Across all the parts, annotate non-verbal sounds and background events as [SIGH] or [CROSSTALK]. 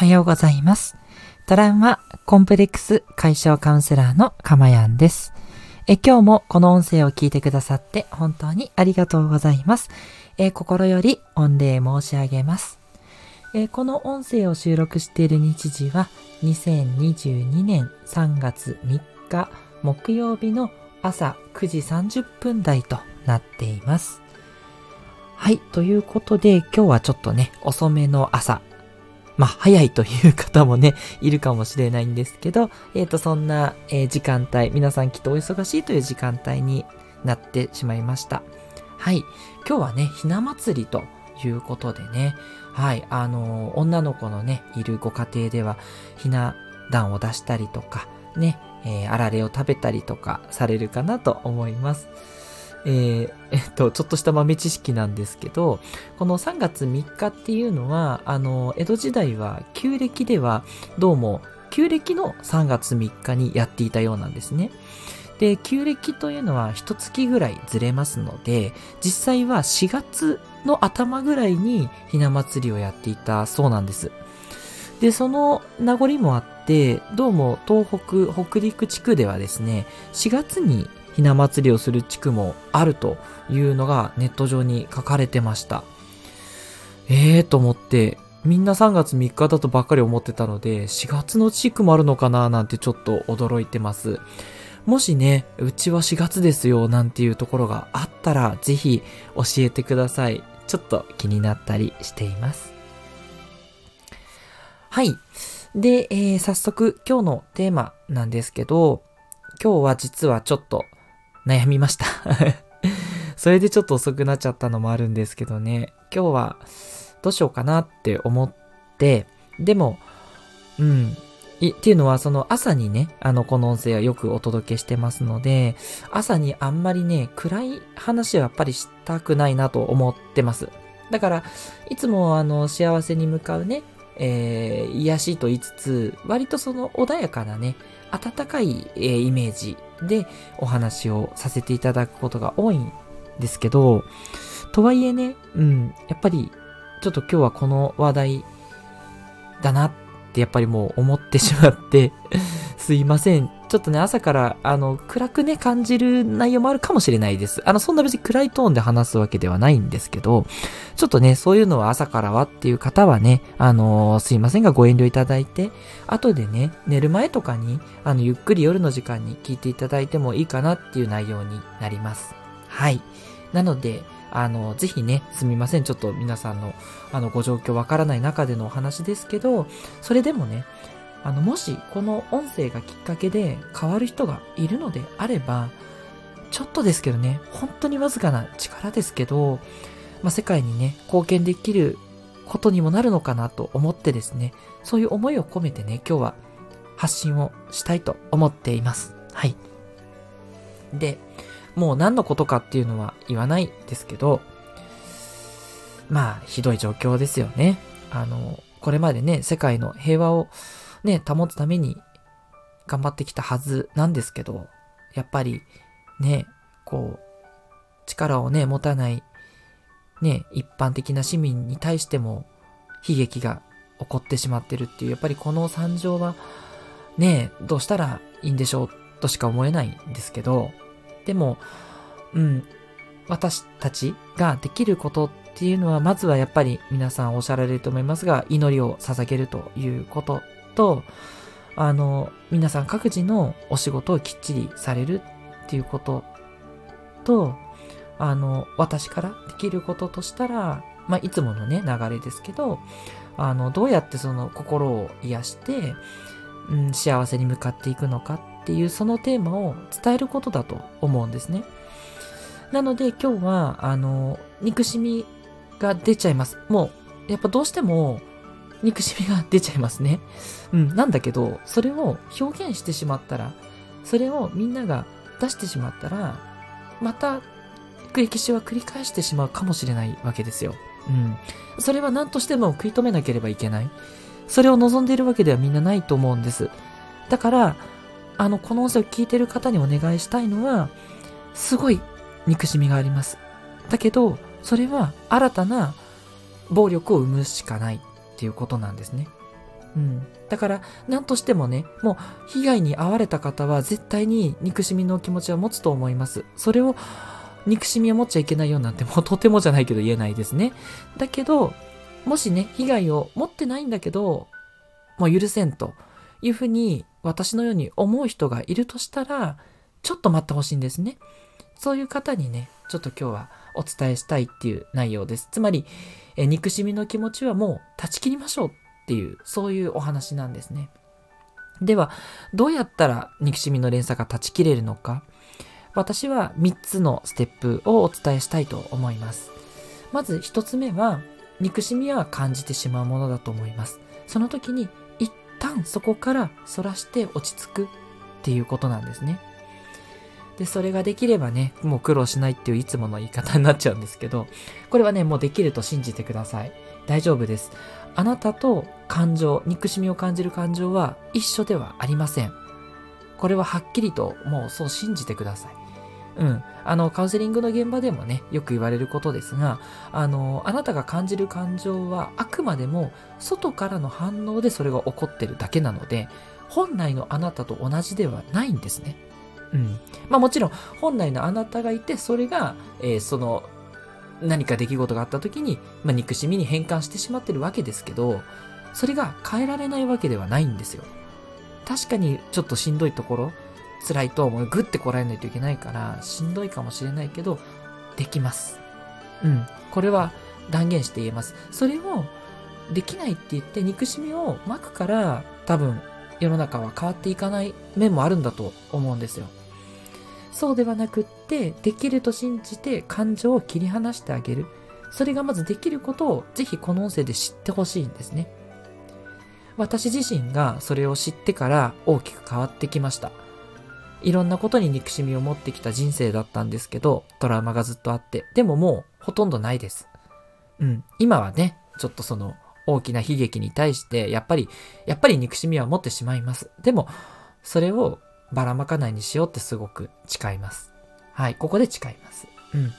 はようございます。トラウマコンプレックス解消カウンセラーのかまやんです。え今日もこの音声を聞いてくださって本当にありがとうございます。え心より御礼申し上げます。えこの音声を収録している日時は2022年3月3日木曜日の朝9時30分台となっています。はい。ということで、今日はちょっとね、遅めの朝まあ、早いという方もね、いるかもしれないんですけど、えっ、ー、と、そんな、えー、時間帯、皆さんきっとお忙しいという時間帯になってしまいました。はい。今日はね、ひな祭りということでね、はい、あのー、女の子のね、いるご家庭では、ひな壇を出したりとか、ね、えー、あられを食べたりとかされるかなと思います。えー、えっと、ちょっとした豆知識なんですけど、この3月3日っていうのは、あの、江戸時代は旧暦では、どうも、旧暦の3月3日にやっていたようなんですね。で、旧暦というのは一月ぐらいずれますので、実際は4月の頭ぐらいにひな祭りをやっていたそうなんです。で、その名残もあって、どうも東北、北陸地区ではですね、4月にひな祭りをする地区もあるというのがネット上に書かれてました。ええー、と思って、みんな3月3日だとばっかり思ってたので、4月の地区もあるのかななんてちょっと驚いてます。もしね、うちは4月ですよなんていうところがあったら、ぜひ教えてください。ちょっと気になったりしています。はい。で、えー、早速今日のテーマなんですけど、今日は実はちょっと悩みました。[LAUGHS] それでちょっと遅くなっちゃったのもあるんですけどね、今日はどうしようかなって思って、でも、うん、っていうのは、その朝にね、あの、この音声はよくお届けしてますので、朝にあんまりね、暗い話はやっぱりしたくないなと思ってます。だから、いつもあの、幸せに向かうね、えー、癒しと言いつつ、割とその穏やかなね、温かい、え、イメージでお話をさせていただくことが多いんですけど、とはいえね、うん、やっぱり、ちょっと今日はこの話題だなっってやっぱりもう思ってしまって [LAUGHS] すいません。ちょっとね、朝から、あの、暗くね、感じる内容もあるかもしれないです。あの、そんな別に暗いトーンで話すわけではないんですけど、ちょっとね、そういうのは朝からはっていう方はね、あのー、すいませんがご遠慮いただいて、後でね、寝る前とかに、あの、ゆっくり夜の時間に聞いていただいてもいいかなっていう内容になります。はい。なので、あの、ぜひね、すみません。ちょっと皆さんの、あの、ご状況わからない中でのお話ですけど、それでもね、あの、もしこの音声がきっかけで変わる人がいるのであれば、ちょっとですけどね、本当にわずかな力ですけど、まあ、世界にね、貢献できることにもなるのかなと思ってですね、そういう思いを込めてね、今日は発信をしたいと思っています。はい。で、もう何のことかっていうのは言わないですけど、まあ、ひどい状況ですよね。あの、これまでね、世界の平和をね、保つために頑張ってきたはずなんですけど、やっぱりね、こう、力をね、持たない、ね、一般的な市民に対しても悲劇が起こってしまってるっていう、やっぱりこの惨状は、ね、どうしたらいいんでしょうとしか思えないんですけど、でも、うん、私たちができることっていうのは、まずはやっぱり皆さんおっしゃられると思いますが、祈りを捧げるということと、あの、皆さん各自のお仕事をきっちりされるっていうことと、あの、私からできることとしたら、まあ、いつものね、流れですけど、あの、どうやってその心を癒して、うん、幸せに向かっていくのかっていうそのテーマを伝えることだと思うんですね。なので今日は、あの、憎しみが出ちゃいます。もう、やっぱどうしても、憎しみが出ちゃいますね。うん、なんだけど、それを表現してしまったら、それをみんなが出してしまったら、また、歴史は繰り返してしまうかもしれないわけですよ。うん。それは何としても食い止めなければいけない。それを望んでいるわけではみんなないと思うんです。だから、あの、この音声を聞いてる方にお願いしたいのは、すごい憎しみがあります。だけど、それは新たな暴力を生むしかないっていうことなんですね。うん。だから、何としてもね、もう、被害に遭われた方は絶対に憎しみの気持ちは持つと思います。それを、憎しみを持っちゃいけないようなんて、も [LAUGHS] うとてもじゃないけど言えないですね。だけど、もしね、被害を持ってないんだけど、もう許せんというふうに、私のように思う人がいるとしたら、ちょっと待ってほしいんですね。そういう方にね、ちょっと今日はお伝えしたいっていう内容です。つまり、え憎しみの気持ちはもう断ち切りましょうっていう、そういうお話なんですね。では、どうやったら憎しみの連鎖が断ち切れるのか、私は3つのステップをお伝えしたいと思います。まず1つ目は、憎しみは感じてしまうものだと思います。その時に、旦そこからそらして落ち着くっていうことなんですね。で、それができればね、もう苦労しないっていういつもの言い方になっちゃうんですけど、これはね、もうできると信じてください。大丈夫です。あなたと感情、憎しみを感じる感情は一緒ではありません。これははっきりともうそう信じてください。うん。あの、カウンセリングの現場でもね、よく言われることですが、あの、あなたが感じる感情はあくまでも外からの反応でそれが起こってるだけなので、本来のあなたと同じではないんですね。うん。まあもちろん、本来のあなたがいて、それが、えーその、何か出来事があった時に、まあ憎しみに変換してしまってるわけですけど、それが変えられないわけではないんですよ。確かにちょっとしんどいところ、辛いともうグッてこらえないといけないから、しんどいかもしれないけど、できます。うん。これは断言して言えます。それを、できないって言って憎しみをまくから、多分、世の中は変わっていかない面もあるんだと思うんですよ。そうではなくって、できると信じて感情を切り離してあげる。それがまずできることをぜひこの音声で知ってほしいんですね。私自身がそれを知ってから大きく変わってきました。いろんなことに憎しみを持ってきた人生だったんですけど、トラウマがずっとあって、でももうほとんどないです。うん。今はね、ちょっとその大きな悲劇に対して、やっぱり、やっぱり憎しみは持ってしまいます。でも、それをばらまかないにしようってすごく誓います。はい、ここで誓います。うん。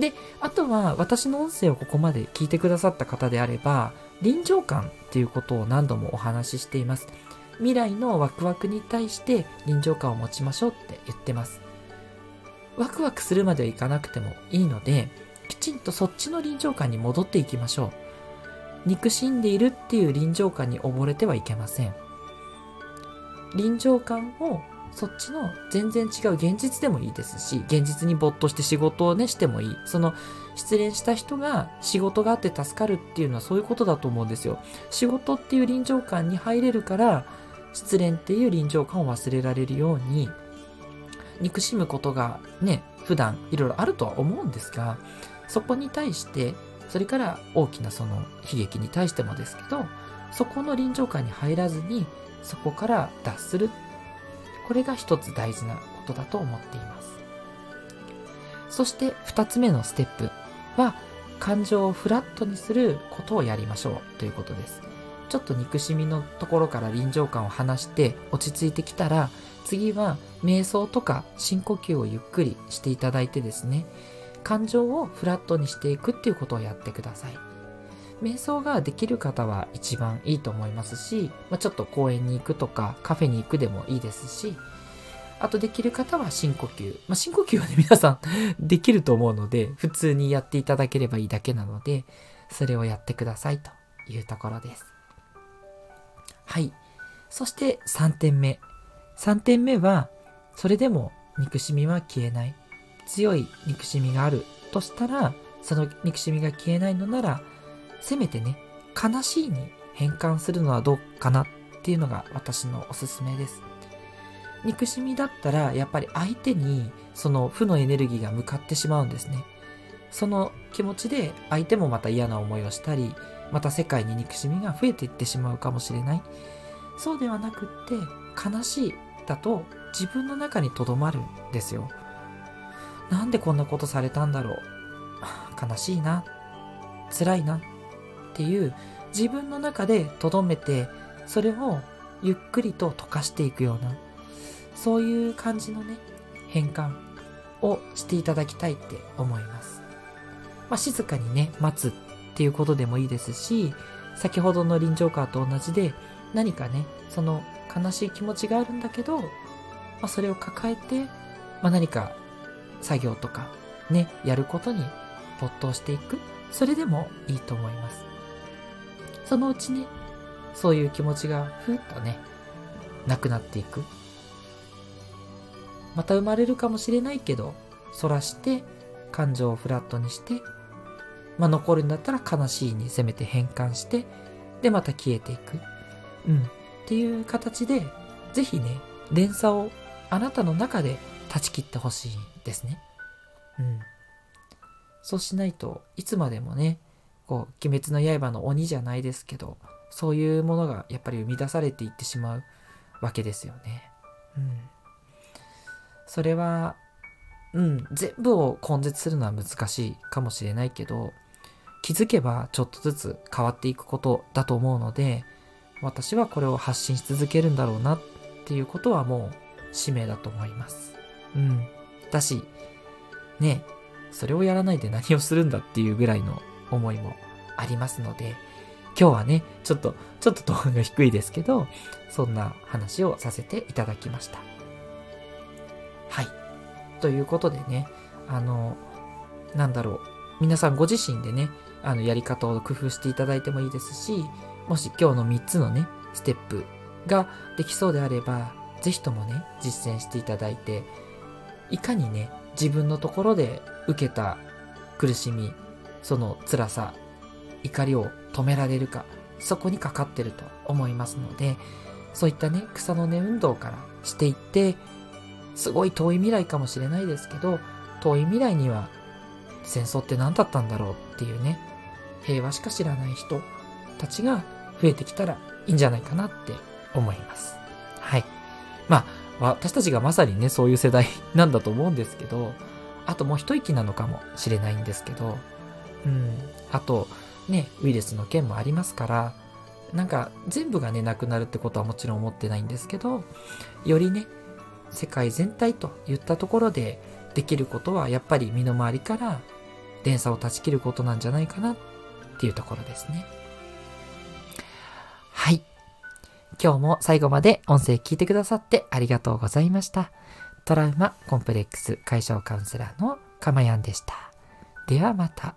で、あとは私の音声をここまで聞いてくださった方であれば、臨場感っていうことを何度もお話ししています。未来のワクワクに対して臨場感を持ちましょうって言ってます。ワクワクするまではいかなくてもいいので、きちんとそっちの臨場感に戻っていきましょう。憎しんでいるっていう臨場感に溺れてはいけません。臨場感をそっちの全然違う現実でもいいですし、現実に没頭して仕事をねしてもいい。その失恋した人が仕事があって助かるっていうのはそういうことだと思うんですよ。仕事っていう臨場感に入れるから、失恋っていう臨場感を忘れられるように、憎しむことがね、普段いろいろあるとは思うんですが、そこに対して、それから大きなその悲劇に対してもですけど、そこの臨場感に入らずに、そこから脱する。これが一つ大事なことだと思っています。そして二つ目のステップは、感情をフラットにすることをやりましょうということです。ちょっと憎しみのところから臨場感を離して落ち着いてきたら、次は瞑想とか深呼吸をゆっくりしていただいてですね、感情をフラットにしていくっていうことをやってください。瞑想ができる方は一番いいと思いますし、まあ、ちょっと公園に行くとかカフェに行くでもいいですし、あとできる方は深呼吸。まあ、深呼吸はね、皆さん [LAUGHS] できると思うので、普通にやっていただければいいだけなので、それをやってくださいというところです。はい。そして3点目。3点目は、それでも憎しみは消えない。強い憎しみがあるとしたら、その憎しみが消えないのなら、せめてね、悲しいに変換するのはどうかなっていうのが私のおすすめです。憎しみだったら、やっぱり相手にその負のエネルギーが向かってしまうんですね。その気持ちで相手もまた嫌な思いをしたり、また世界に憎しみが増えていってしまうかもしれない。そうではなくって、悲しいだと自分の中に留まるんですよ。なんでこんなことされたんだろう。悲しいな。辛いな。っていう自分の中で留めて、それをゆっくりと溶かしていくような、そういう感じのね、変換をしていただきたいって思います。まあ、静かにね、待つっていうことでもいいですし、先ほどの臨場感と同じで、何かね、その悲しい気持ちがあるんだけど、まあ、それを抱えて、まあ、何か作業とかね、やることに没頭していく。それでもいいと思います。そのうちに、そういう気持ちがふっとね、なくなっていく。また生まれるかもしれないけど、そらして、感情をフラットにして、まあ、残るんだったら悲しいにせめて変換して、で、また消えていく。うん。っていう形で、ぜひね、連鎖をあなたの中で断ち切ってほしいですね。うん。そうしないといつまでもね、こう、鬼滅の刃の鬼じゃないですけど、そういうものがやっぱり生み出されていってしまうわけですよね。うん。それは、うん、全部を根絶するのは難しいかもしれないけど、気づけばちょっとずつ変わっていくことだと思うので、私はこれを発信し続けるんだろうなっていうことはもう使命だと思います。うん。だし、ね、それをやらないで何をするんだっていうぐらいの思いもありますので、今日はね、ちょっと、ちょっとトーンが低いですけど、そんな話をさせていただきました。はい。ということでね、あの、なんだろう、皆さんご自身でね、あの、やり方を工夫していただいてもいいですし、もし今日の3つのね、ステップができそうであれば、ぜひともね、実践していただいて、いかにね、自分のところで受けた苦しみ、その辛さ、怒りを止められるか、そこにかかってると思いますので、そういったね、草の根運動からしていって、すごい遠い未来かもしれないですけど、遠い未来には戦争って何だったんだろうっていうね、平和しか知らない人たちが増えてきたらいいんじゃないかなって思います。はい。まあ、私たちがまさにね、そういう世代なんだと思うんですけど、あともう一息なのかもしれないんですけど、うん、あと、ね、ウイルスの件もありますから、なんか全部がね、なくなるってことはもちろん思ってないんですけど、よりね、世界全体といったところでできることはやっぱり身の回りから連鎖を断ち切ることなんじゃないかなっていうところですね。はい。今日も最後まで音声聞いてくださってありがとうございました。トラウマコンプレックス解消カウンセラーのかまやんでした。ではまた。